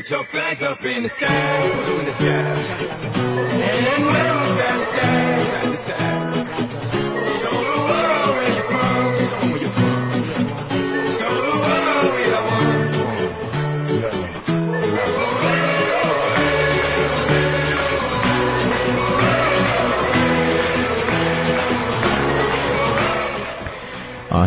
Put your flags up in the sky, in the sky. And now side to side, side to.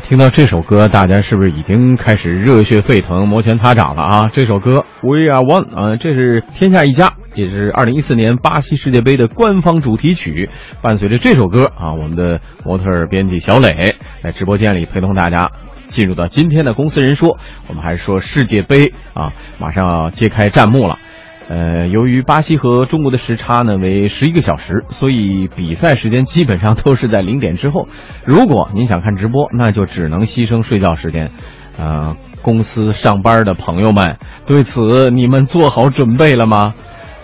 听到这首歌，大家是不是已经开始热血沸腾、摩拳擦掌了啊？这首歌《We Are One》啊，这是《天下一家》，也是2014年巴西世界杯的官方主题曲。伴随着这首歌啊，我们的模特编辑小磊在直播间里陪同大家进入到今天的《公司人说》，我们还是说世界杯啊，马上要揭开战幕了。呃，由于巴西和中国的时差呢为十一个小时，所以比赛时间基本上都是在零点之后。如果您想看直播，那就只能牺牲睡觉时间。呃，公司上班的朋友们，对此你们做好准备了吗？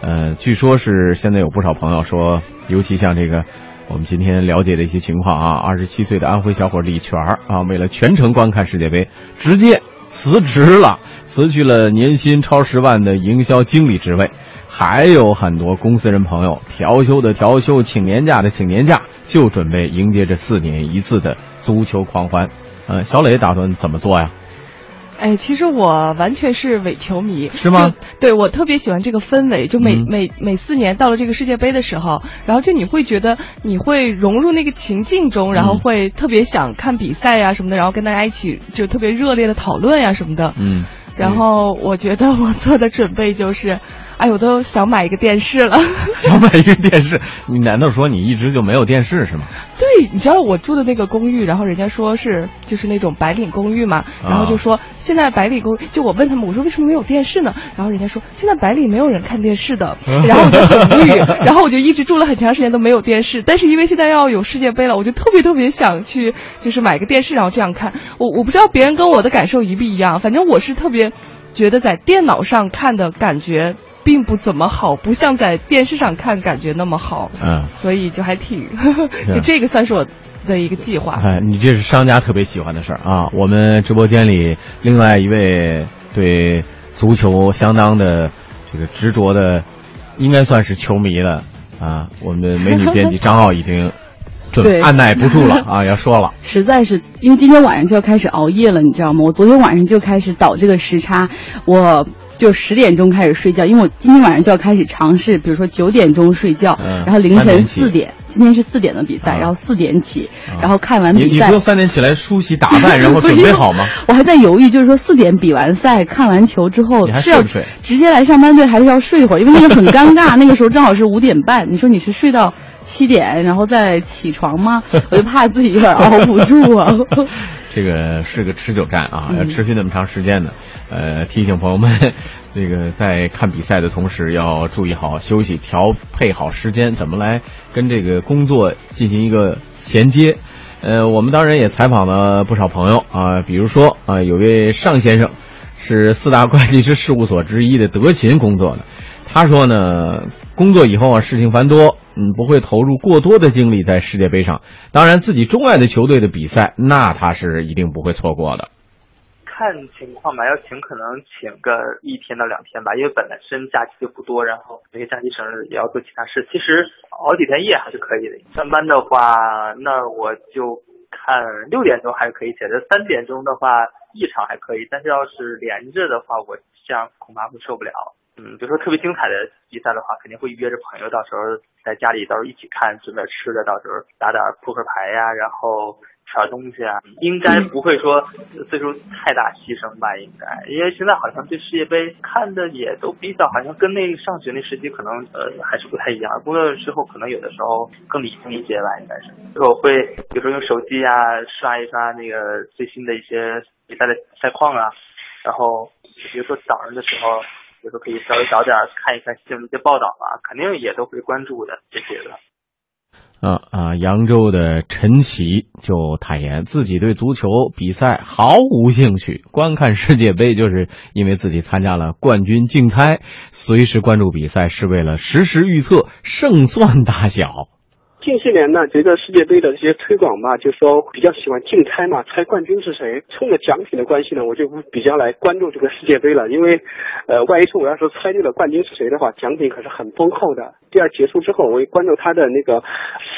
呃，据说是现在有不少朋友说，尤其像这个我们今天了解的一些情况啊，二十七岁的安徽小伙李全啊，为了全程观看世界杯，直接辞职了。辞去了年薪超十万的营销经理职位，还有很多公司人朋友调休的调休，请年假的请年假，就准备迎接这四年一次的足球狂欢。呃，小磊打算怎么做呀？哎，其实我完全是伪球迷，是吗？对，我特别喜欢这个氛围，就每、嗯每每四年到了这个世界杯的时候，然后就你会觉得你会融入那个情境中，然后嗯会特别想看比赛呀、什么的，然后跟大家一起就特别热烈的讨论呀、什么的。嗯，然后我觉得我做的准备就是，哎，我都想买一个电视了。想买一个电视，你难道说你一直就没有电视是吗？对，你知道我住的那个公寓，然后人家说是就是那种白领公寓嘛，然后就说现在白领公寓，就我问他们，我说为什么没有电视呢？然后人家说现在白领没有人看电视的，然后我就很无语，然后我就一直住了很长时间都没有电视，但是因为现在要有世界杯了，我就特别特别想去就是买个电视，然后这样看。我我不知道别人跟我的感受一不一样，反正我是特别觉得在电脑上看的感觉并不怎么好，不像在电视上看感觉那么好。嗯，所以就还挺，就这个算是我的一个计划。哎，你这是商家特别喜欢的事儿啊！我们直播间里另外一位对足球相当的这个执着的，应该算是球迷了啊！我们的美女编辑张奥已经准对按耐不住了 啊，要说了。实在是因为今天晚上就要开始熬夜了，你知道吗？我昨天晚上就开始倒这个时差，我就十点钟开始睡觉，因为我今天晚上就要开始尝试，比如说九点钟睡觉，嗯然后凌晨四点，今天是四点的比赛，啊然后四点起，啊然后看完比赛你不用三点起来梳洗打扮，然后准备好吗？我还在犹豫，就是说四点比完赛，看完球之后是要直接来上班队，还是要睡一会儿？因为那个很尴尬，那个时候正好是五点半。你说你是睡到七点，然后再起床吗？我就怕自己有点熬不住啊。这个是个持久战啊，嗯要持续那么长时间呢。呃，提醒朋友们，这个在看比赛的同时要注意好休息，调配好时间，怎么来跟这个工作进行一个衔接。呃，我们当然也采访了不少朋友啊，比如说啊，有位尚先生是四大会计师事务所之一的德勤工作的，他说呢，工作以后啊，事情繁多，嗯，不会投入过多的精力在世界杯上。当然，自己钟爱的球队的比赛，那他是一定不会错过的。看情况吧，要请可能请个一天到两天吧，因为本来身假期就不多，然后有些假期省日也要做其他事。其实熬几天夜还是可以的。上班的话，那我就看六点钟还是可以起来的，三点钟的话一场还可以，但是要是连着的话，我这样恐怕会受不了。嗯，比如说特别精彩的比赛的话，肯定会约着朋友，到时候在家里到时候一起看，准备吃的，到时候打打扑克牌呀，然后吃点东西啊，应该不会说岁数太大牺牲吧？应该，因为现在好像对世界杯看的也都比较，好像跟那上学那时期可能呃还是不太一样。工作之后可能有的时候更理性一些吧，应该是。就是我会有时候用手机啊刷一刷那个最新的一些比赛的赛况啊，然后比如说早上的时候。有时候可以稍微早点看一看新闻的报道啊，肯定也都会关注的这些的。啊啊！扬州的陈奇就坦言，自己对足球比赛毫无兴趣，观看世界杯就是因为自己参加了冠军竞猜，随时关注比赛是为了实时预测胜算大小。近些年呢，这个世界杯的这些推广吧，就说比较喜欢竞猜嘛，猜冠军是谁。冲着奖品的关系呢，我就比较来关注这个世界杯了。因为，呃，万一说我要是猜对了冠军是谁的话，奖品可是很丰厚的。第二结束之后，我会关注他的那个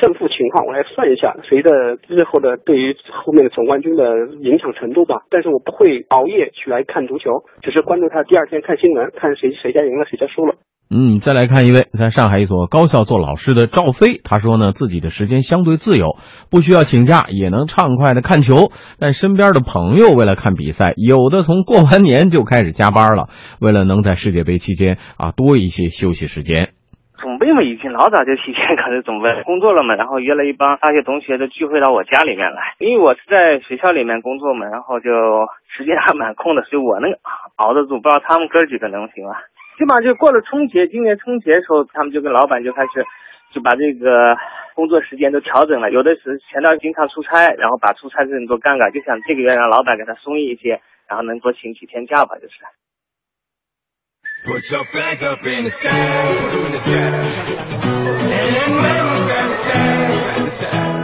胜负情况，我来算一下谁的日后的对于后面的总冠军的影响程度吧。但是我不会熬夜去来看足球，只是关注他第二天看新闻，看谁谁家赢了，谁家输了。嗯，再来看一位在上海一所高校做老师的赵飞，他说呢，自己的时间相对自由，不需要请假，也能畅快的看球。但身边的朋友为了看比赛，有的从过完年就开始加班了，为了能在世界杯期间啊多一些休息时间。总备嘛，已经老早就提前开始准备工作了嘛，然后约了一帮大学同学都聚会到我家里面来，因为我是在学校里面工作嘛，然后就时间还蛮空的，所以我能熬得住，不知道他们哥几个能行吗？起码就过了春节，今年春节的时候，他们就跟老板就开始就把这个工作时间都调整了。有的是前段经常出差，然后把出差的人都干了，就想这个月让老板给他松一些，然后能多请几天假吧，就是。Put your flags up in the sky, put 'em in the sky.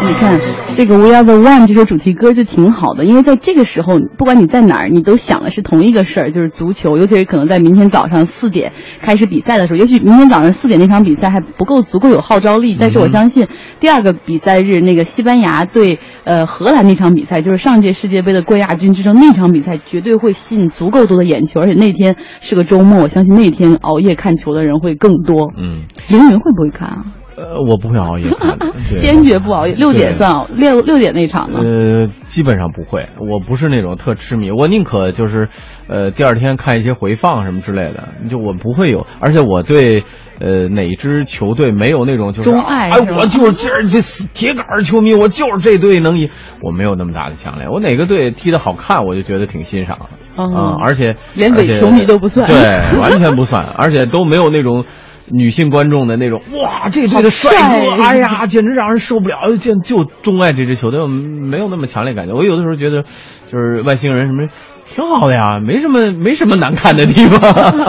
你看这个《We Are the One》这首主题歌就挺好的，因为在这个时候，不管你在哪儿，你都想的是同一个事儿，就是足球。尤其是可能在明天早上四点开始比赛的时候，也许明天早上四点那场比赛还不够足够有号召力，但是我相信第二个比赛日那个西班牙对呃荷兰那场比赛，就是上届世界杯的冠亚军之争那场比赛，绝对会吸引足够多的眼球，而且那天是个周末，我相信那天熬夜看球的人会更多。嗯，凌云会不会看啊？呃，我不会熬夜看的，坚决不熬夜，六点算熬六六点那场呢？呃，基本上不会，我不是那种特痴迷，我宁可就是，呃，第二天看一些回放什么之类的，就我不会有，而且我对，呃，哪支球队没有那种就是，钟爱哎，我就是这这铁杆儿球迷，我就是这队能赢，我没有那么大的强烈，我哪个队踢得好看，我就觉得挺欣赏的，嗯啊而且连伪球迷都不算。对，完全不算，而且都没有那种。女性观众的那种哇，这队的帅哥，哎呀，简直让人受不了！就就钟爱这支球队，没有那么强烈感觉。我有的时候觉得，就是外星人什么挺好的呀，没什么没什么难看的地方。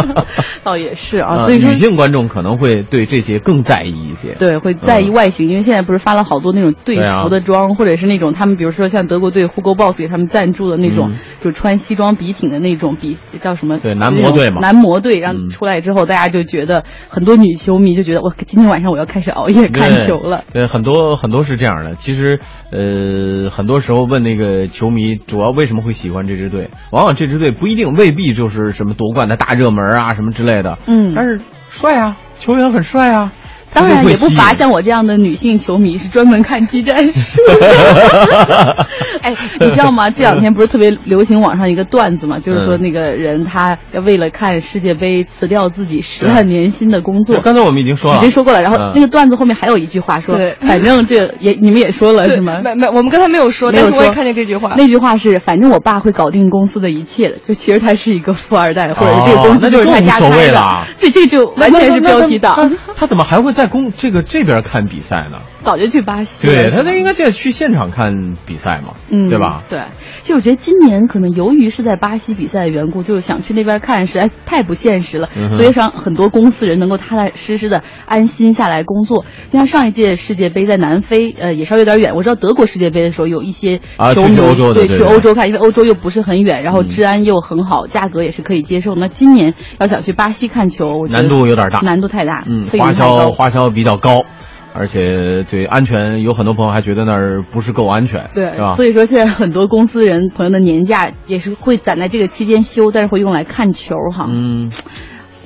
倒也是啊，啊所以说女性观众可能会对这些更在意一些。对，会在意外形，因为现在不是发了好多那种队服的装，或者是那种他们比如说像德国队 Hugo Boss 给他们赞助的那种，嗯就穿西装笔挺的那种比叫什么？对男模队嘛男模队，然后嗯出来之后，大家就觉得很多女球迷就觉得我今天晚上我要开始熬夜看球了。对，很多很多是这样的。其实，呃，很多时候问那个球迷主要为什么会喜欢这支队，往往这支队不一定未必就是什么夺冠的大热门啊什么之类的。嗯但是帅啊，球员很帅啊。当然也不乏像像我这样的女性球迷是专门看激战术的。哎，你知道吗？这两天不是特别流行网上一个段子嘛，就是说嗯那个人他为了看世界杯辞掉自己十万年薪的工作。刚才我们已经说了，已经说过了，然后嗯那个段子后面还有一句话说对，反正这也你们也说了是吗？没没，我们刚才没有说，但是我也看见这句话。那句话是，反正我爸会搞定公司的一切的，就其实他是一个富二代，或者是这个公司就是他家开的，所以这就完全是标题党。他他怎么还会在公这个这边看比赛呢？早就去巴西了。对他那应该这去现场看比赛嘛，嗯，对吧？对，其实我觉得今年可能由于是在巴西比赛的缘故，就是想去那边看，实在太不现实了，嗯所以让很多公司人能够踏踏实实的安心下来工作。就像上一届世界杯在南非，呃，也稍微有点远。我知道德国世界杯的时候有一些啊球迷、对去欧洲看，因为欧洲又不是很远，然后嗯治安又很好，价格也是可以接受。那今年要想去巴西看球，我觉得难度有点大难度太大，嗯，花。销花销比较高，而且对安全，有很多朋友还觉得那儿不是够安全，对是吧？，所以说现在很多公司人朋友的年假也是会攒在这个期间休，但是会用来看球哈。嗯，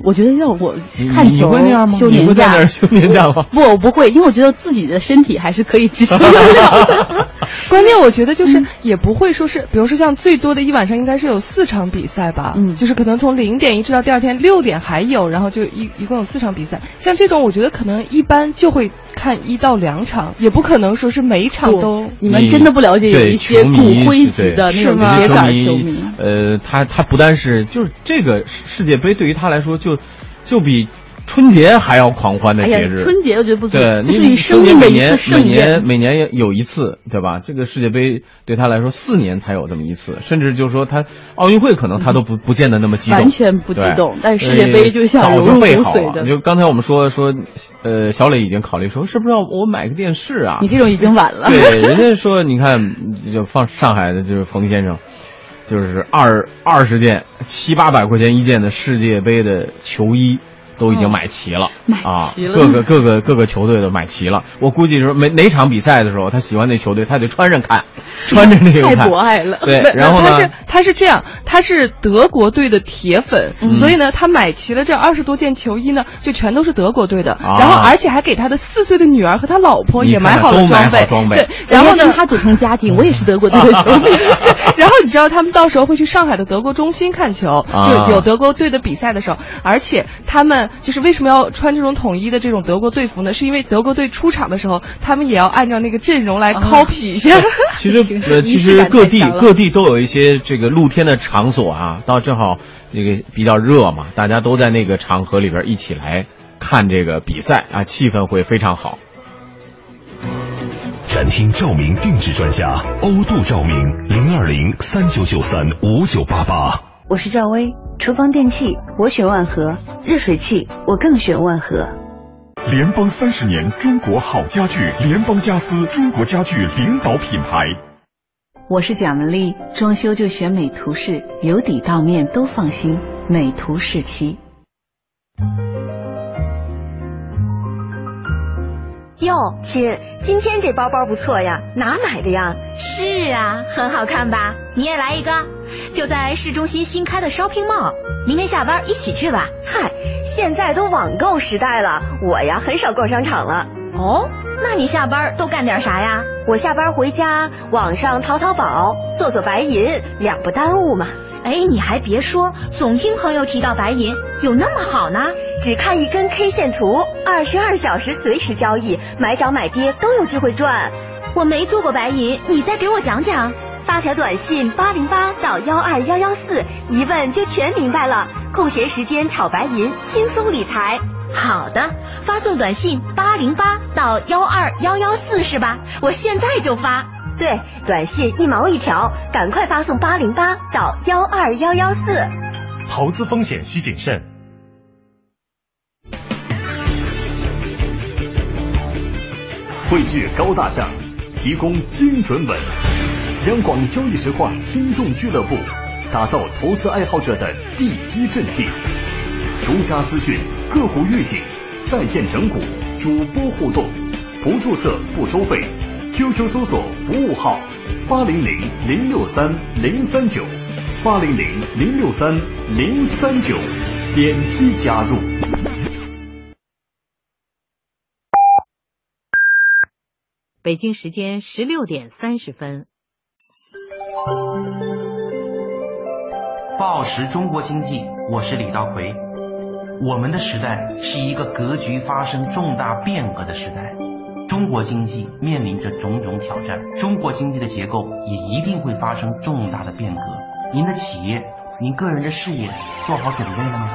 我觉得要我看球会那样吗？休年你会在那假儿休年假吗？不，我不会，因为我觉得自己的身体还是可以支撑得了的。关键我觉得就是也不会说是，比如说像最多的一晚上应该是有四场比赛吧，嗯就是可能从零点一直到第二天六点还有，然后就一一共有四场比赛。像这种我觉得可能一般就会看一到两场，也不可能说是每一场都。你们真的不了解有一些骨灰级的那种是吗铁杆球迷。呃，他他不但是就是这个世界杯对于他来说就就比春节还要狂欢的节日。，春节我觉得不足，对，你你生命的一每年次盛每年。每年有一次，对吧？这个世界杯对他来说四年才有这么一次，甚至就是说他奥运会可能他都不不见得那么激动，完全不激动但是世界杯就像早就备好的了。就刚才我们说说，呃，小磊已经考虑说是不是要我买个电视啊？你这种已经晚了。对，人家说你看，就放上海的就是冯先生，就是二二十件七八百块钱一件的世界杯的球衣。都已经买齐了、买啊，齐了各个各个各个球队都买齐了。我估计是每哪场比赛的时候，他喜欢那球队，他得穿着看，穿着那个太。博爱了。对，然后呢他是？他是这样，他是德国队的铁粉，嗯所以呢，他买齐了这二十多件球衣呢，就全都是德国队的，啊然后而且还给他的四岁的女儿和他老婆也买好了装备，装备对，然后呢，他组成家庭，我也是德国队的球迷。然后你知道他们到时候会去上海的德国中心看球，啊就有德国队的比赛的时候，而且他们就是为什么要穿这种统一的这种德国队服呢？是因为德国队出场的时候，他们也要按照那个阵容来 copy 一下。其实 呃，其实各地各地都有一些这个露天的场所啊，到正好那个比较热嘛，大家都在那个场合里边一起来看这个比赛啊，气氛会非常好。展厅照明定制专家欧度照明零二零三九九三五九八八。我是赵薇，厨房电器我选万和，热水器我更选万和。联邦三十年中国好家具，联邦家私中国家具领导品牌。我是蒋雯丽，装修就选美图仕，由底到面都放心，美图仕漆。哟，亲，今天这包包不错呀，哪买的呀？是啊，很好看吧？你也来一个，就在市中心新开的 shopping mall，明天下班一起去吧。嗨，现在都网购时代了，我呀很少逛商场了。哦，那你下班都干点啥呀？我下班回家，网上淘淘宝，做做白银，两不耽误嘛。哎，你还别说，总听朋友提到白银，有那么好呢？只看一根 K 线图，二十二小时随时交易，买涨买跌都有机会赚。我没做过白银，你再给我讲讲。发条短信八零八到幺二幺幺四，一问就全明白了。空闲时间炒白银，轻松理财。好的，发送短信八零八到幺二幺幺四是吧？我现在就发。对，短信一毛一条，赶快发送八零八到幺二幺幺四。投资风险需谨慎。汇聚高大上，提供精准稳。央广交易实况听众俱乐部，打造投资爱好者的第一阵地。独家资讯、个股预警、在线整股、主播互动，不注册不收费。QQ 搜索服务号八零零零六三零三九八零零零六三零三九，点击加入。北京时间十六点三十分。报时中国经济，我是李道奎。我们的时代是一个格局发生重大变革的时代，中国经济面临着种种挑战，中国经济的结构也一定会发生重大的变革。您的企业、您个人的事业做好准备了吗？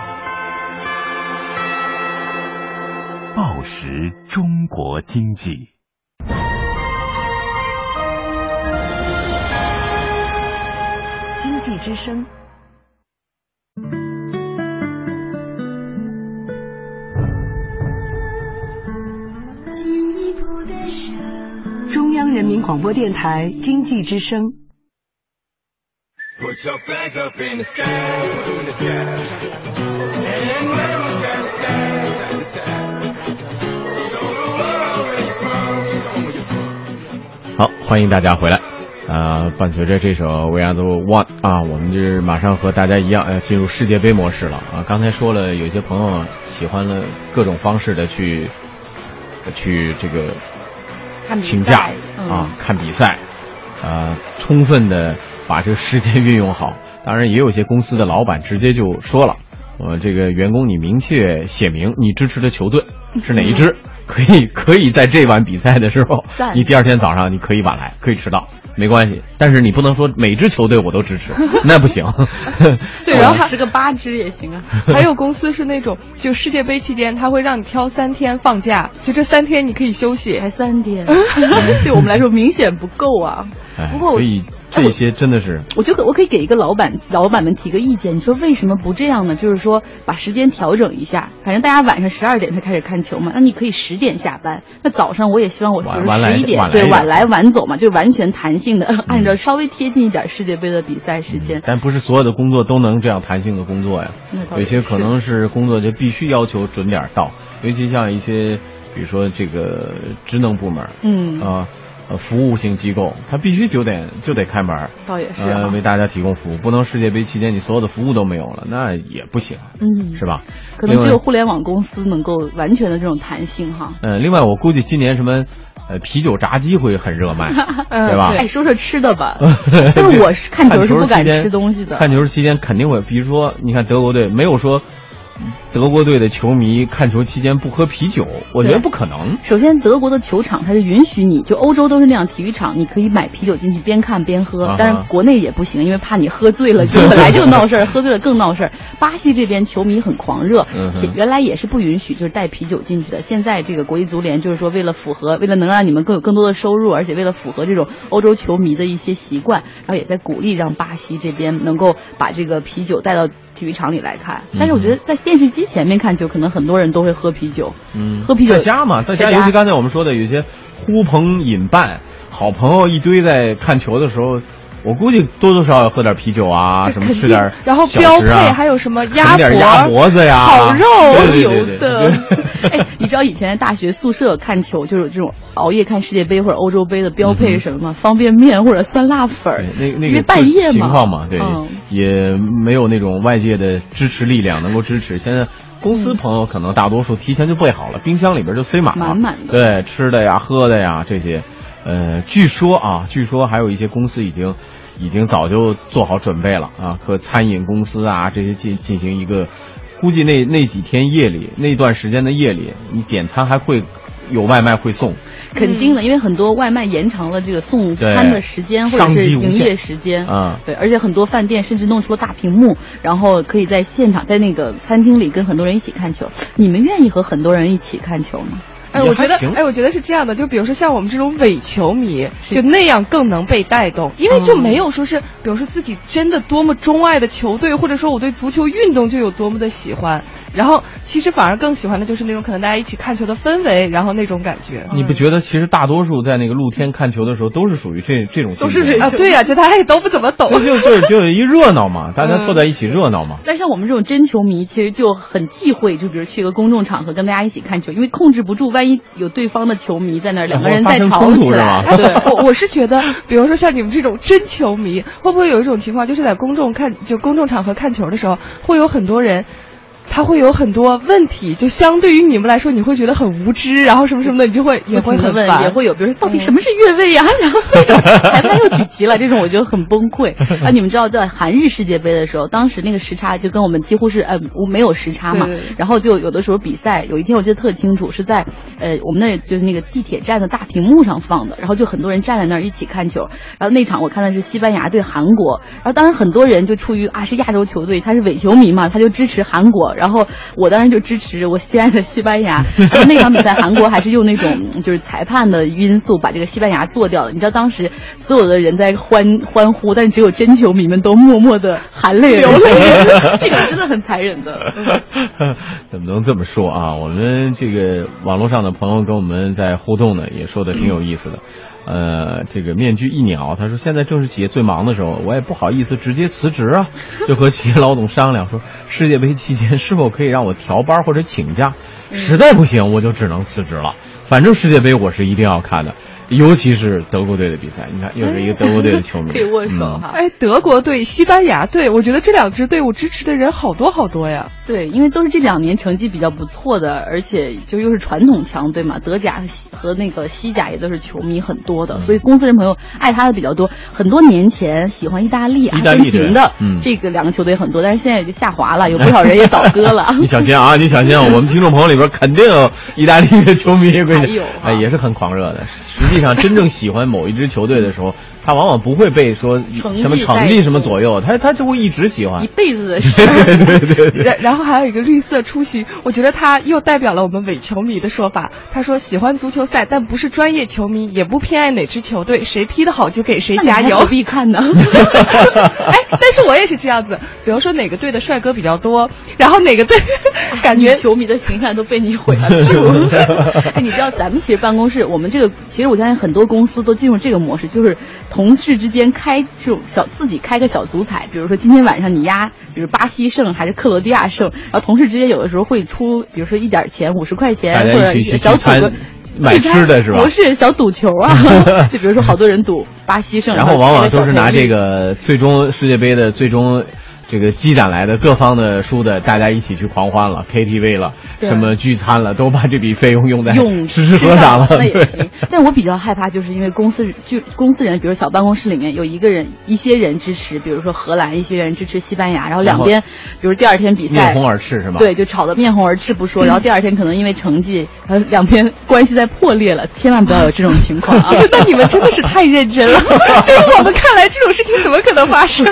报时中国经济。即之声。中央人民广播电台经济之声。好欢迎大家回来。啊，伴随着这首《We Are the One》啊，我们就是马上和大家一样，呃，进入世界杯模式了啊。刚才说了，有些朋友喜欢了各种方式的去去这个请假啊，看比赛，啊，充分的把这个时间运用好。当然，也有些公司的老板直接就说了，呃，这个员工你明确写明你支持的球队 是哪一支，可以 可以在这晚比赛的时候，你第二天早上你可以晚来，可以迟到。没关系，但是你不能说每支球队我都支持，那不行。对，然后还十个八支也行啊。还有公司是那种，就世界杯期间，他会让你挑三天放假，就这三天你可以休息，才三天，对我们来说明显不够啊。哎不过所以这些真的是，我就可我可以给一个老板老板们提个意见，你说为什么不这样呢？就是说把时间调整一下，反正大家晚上十二点才开始看球嘛，那你可以十点下班，那早上我也希望我比如晚来十一点对晚来晚走嘛，就完全弹性的按照稍微贴近一点世界杯的比赛时间。但不是所有的工作都能这样弹性的工作呀。有些可能是工作就必须要求准点到，尤其像一些，比如说这个职能部门，嗯。啊。呃，服务性机构，它必须九点就得开门，倒也是啊呃，为大家提供服务，不能世界杯期间你所有的服务都没有了，那也不行，嗯，是吧？可能只有互联网公司能够完全的这种弹性哈。呃，另外我估计今年什么，呃，啤酒炸鸡会很热卖，对吧？哎，说说吃的吧。但是我是看球是不敢吃东西的。看球期间肯定会，比如说，你看德国队没有说。德国队的球迷看球期间不喝啤酒，我觉得不可能。首先，德国的球场它是允许你就欧洲都是那样，体育场你可以买啤酒进去边看边喝，啊但是国内也不行，因为怕你喝醉了，就本来就闹事儿，喝醉了更闹事儿。巴西这边球迷很狂热，嗯原来也是不允许就是带啤酒进去的。现在这个国际足联就是说，为了符合，为了能让你们更有更多的收入，而且为了符合这种欧洲球迷的一些习惯，然后也在鼓励让巴西这边能够把这个啤酒带到体育场里来看。但是我觉得在电视机前面看球，可能很多人都会喝啤酒。嗯，喝啤酒在家嘛，在家，尤其刚才我们说的，有些呼朋引伴、好朋友一堆在看球的时候，我估计多多少少要喝点啤酒啊，什么吃点、然后标配还有什么啃鸭点鸭脖子呀、烤肉对对油对对的。哎，你知道以前在大学宿舍看球，就是有这种熬夜看世界杯或者欧洲杯的标配是什么吗？方便面或者酸辣粉儿。那那个半夜嘛情况嘛，对，嗯也没有那种外界的支持力量能够支持。现在公司朋友可能大多数提前就备好了，冰箱里边就塞满了，满满的对，吃的呀、喝的呀这些。呃，据说啊，据说还有一些公司已经已经早就做好准备了啊，和餐饮公司啊这些进进行一个，估计那那几天夜里那段时间的夜里，你点餐还会有外卖会送。肯定的，因为很多外卖延长了这个送餐的时间或者是营业时间。嗯对，而且很多饭店甚至弄出了大屏幕，然后可以在现场在那个餐厅里跟很多人一起看球。你们愿意和很多人一起看球吗？哎，我觉得，哎，我觉得是这样的，就比如说像我们这种伪球迷，就那样更能被带动，因为就没有说是，比如说自己真的多么钟爱的球队，或者说我对足球运动就有多么的喜欢，然后其实反而更喜欢的就是那种可能大家一起看球的氛围，然后那种感觉。你不觉得其实大多数在那个露天看球的时候都是属于这这种性质吗？啊，对呀、就大家也都不怎么懂，就 就就有一热闹嘛，大家凑在一起热闹嘛。但像我们这种真球迷，其实就很忌讳，就比如去一个公众场合跟大家一起看球，因为控制不住，万一有对方的球迷在那儿，两个人在吵起来。对，我我是觉得，比如说像你们这种真球迷，会不会有一种情况，就是在公众看就公众场合看球的时候，会有很多人。他会有很多问题，就相对于你们来说，你会觉得很无知，然后什么什么的，你就会也会很问，也会有，比如说到底什么是越位呀、啊？然后裁判又举旗了，这种我就很崩溃。啊，你们知道在韩日世界杯的时候，当时那个时差就跟我们几乎是呃没有时差嘛，然后就有的时候比赛，有一天我记得特清楚，是在呃我们那就是那个地铁站的大屏幕上放的，然后就很多人站在那儿一起看球，然后那场我看的是西班牙对韩国，然后当时很多人就出于啊是亚洲球队，他是伪球迷嘛，他就支持韩国。然后我当时就支持我心爱的西班牙。然后那场比赛，韩国还是用那种 就是裁判的因素把这个西班牙做掉了。你知道当时所有的人在欢欢呼，但只有真球迷们都默默的含泪流泪，这个真的很残忍的。怎么能这么说啊？我们这个网络上的朋友跟我们在互动呢，也说的挺有意思的。呃，这个面具一鸟，他说现在正是企业最忙的时候，我也不好意思直接辞职啊，就和企业老总商量说，世界杯期间是否可以让我调班或者请假，实在不行我就只能辞职了。反正世界杯我是一定要看的。尤其是德国队的比赛，你看又是一个德国队的球迷，可以握手嗯哈。哎，德国队、西班牙队，我觉得这两支队伍支持的人好多好多呀。对，因为都是这两年成绩比较不错的，而且就又是传统强队嘛，德甲和西和那个西甲也都是球迷很多嗯的，所以公司人朋友爱他的比较多。很多年前喜欢意大利、阿意大利队根廷的嗯。这个两个球队很多，但是现在也就下滑了，有不少人也倒戈了 你小心啊！你小心啊！我们听众朋友里边肯定有意大利的球迷，估计还有啊哎也是很狂热的。实际上，真正喜欢某一支球队的时候，他往往不会被说成绩什么成在绩什么左右，他他就会一直喜欢一。辈子的 事。对对对对，然 然后还有一个绿色出行，我觉得他又代表了我们伪球迷的说法。他说喜欢足球赛，但不是专业球迷，也不偏爱哪支球队，谁踢得好就给谁加油何。必看呢？哎，但是我也是这样子，比如说哪个队的帅哥比较多，然后哪个队感觉球迷的形象都被你毁了。哎，你知道咱们其实办公室，我们这个其实我相信很多公司都进入这个模式，就是同事之间开这种小自己开个小足彩，比如说今天晚上你压，比如巴西胜还是克罗地亚胜，然后同事之间有的时候会出，比如说一点钱，五十块钱或者小赌。买吃的是吧不是小赌球啊，就比如说好多人赌巴西胜，然后往往都是拿这。个最终世界杯的最终这个积攒来的各方的输的，大家一起去狂欢了，KTV 了，什么聚餐了，都把这笔费用用在用吃 吃喝上了。那也对行。但我比较害怕，就是因为公司就公司人，比如小办公室里面有一个人，一些人支持，比如说荷兰，一些人支持西班牙，然后两边，比如第二天比赛面红耳赤是吗？对，就吵得面红耳赤不说，然后第二天可能因为成绩，呃，两边关系在破裂了，千万不要有这种情况啊！那你们真的是太认真了，对于我们看来，这种事情怎么可能发生？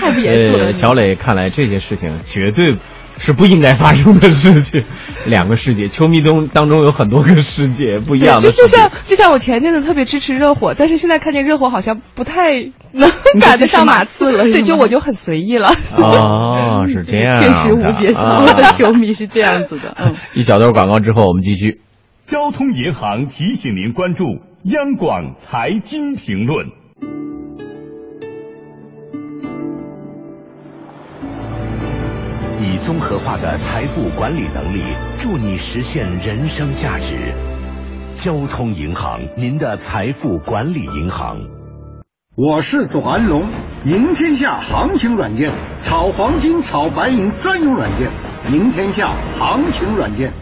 太不严呃 小磊看来这些事情绝对是不应该发生的事情。两个世界，球迷中当中有很多个世界，不一样的。就就像就像我前阵子特别支持热火，但是现在看见热火好像不太 能赶得上马马刺了是吗对，就我就很随意了。哦，是这样的，确实无节操啊的球迷是这样子的，嗯。一小段广告之后，我们继续。交通银行提醒您关注央广财经评论。以综合化的财富管理能力，助你实现人生价值。交通银行，您的财富管理银行。我是左安龙，赢天下行情软件，炒黄金、炒白银专用软件，赢天下行情软件。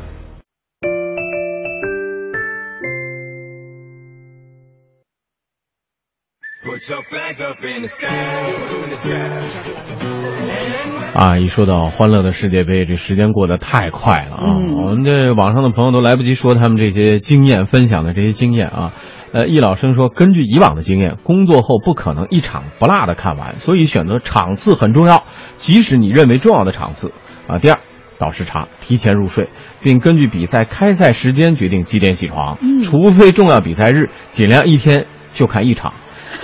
啊，一说到欢乐的世界杯，这时间过得太快了啊！嗯我们这网上的朋友都来不及说他们这些经验，分享的这些经验啊。呃，易老生说，根据以往的经验，工作后不可能一场不落的看完，所以选择场次很重要，即使你认为重要的场次啊。第二，倒时差，提前入睡，并根据比赛开赛时间决定几点起床，嗯除非重要比赛日，尽量一天就看一场。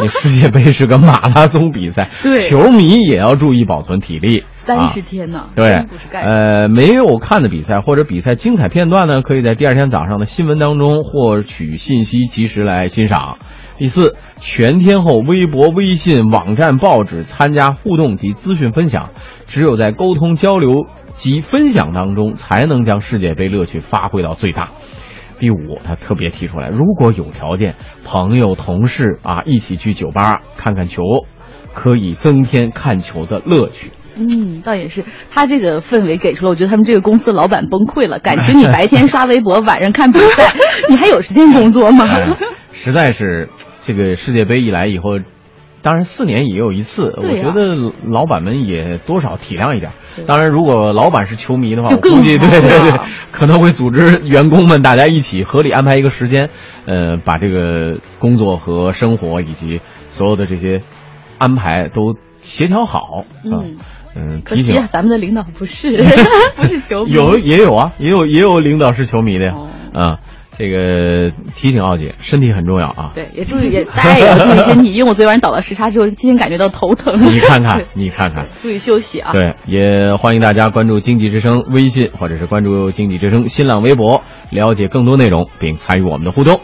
你世界杯是个马拉松比赛，对球迷也要注意保存体力。三啊十天呢，对。呃，没有看的比赛或者比赛精彩片段呢，可以在第二天早上的新闻当中获取信息，及时来欣赏。第四，全天候微博、微信、网站、报纸参加互动及资讯分享，只有在沟通交流及分享当中，才能将世界杯乐趣发挥到最大。第五，他特别提出来，如果有条件，朋友、同事啊一起去酒吧看看球，可以增添看球的乐趣。嗯，倒也是，他这个氛围给出了，我觉得他们这个公司老板崩溃了。感情你白天刷微博，晚上看比赛，你还有时间工作吗？哎，实在是这个世界杯一来以后，当然四年也有一次，我觉得老板们也多少体谅一点对。当然，如果老板是球迷的话，估计对对对，可能会组织员工们大家一起合理安排一个时间，呃，把这个工作和生活以及所有的这些安排都协调好。啊嗯。嗯，提醒可惜啊，咱们的领导不是 不是球迷，有也有啊，也有也有领导是球迷的呀。哦。啊，这个提醒奥姐，身体很重要啊。对，也注意也大家也要注意身体，因为我昨天晚上倒了时差之后，今天感觉到头疼。你看看，你看看。注意休息啊。对，也欢迎大家关注经济之声微信，或者是关注经济之声新浪微博，了解更多内容，并参与我们的互动。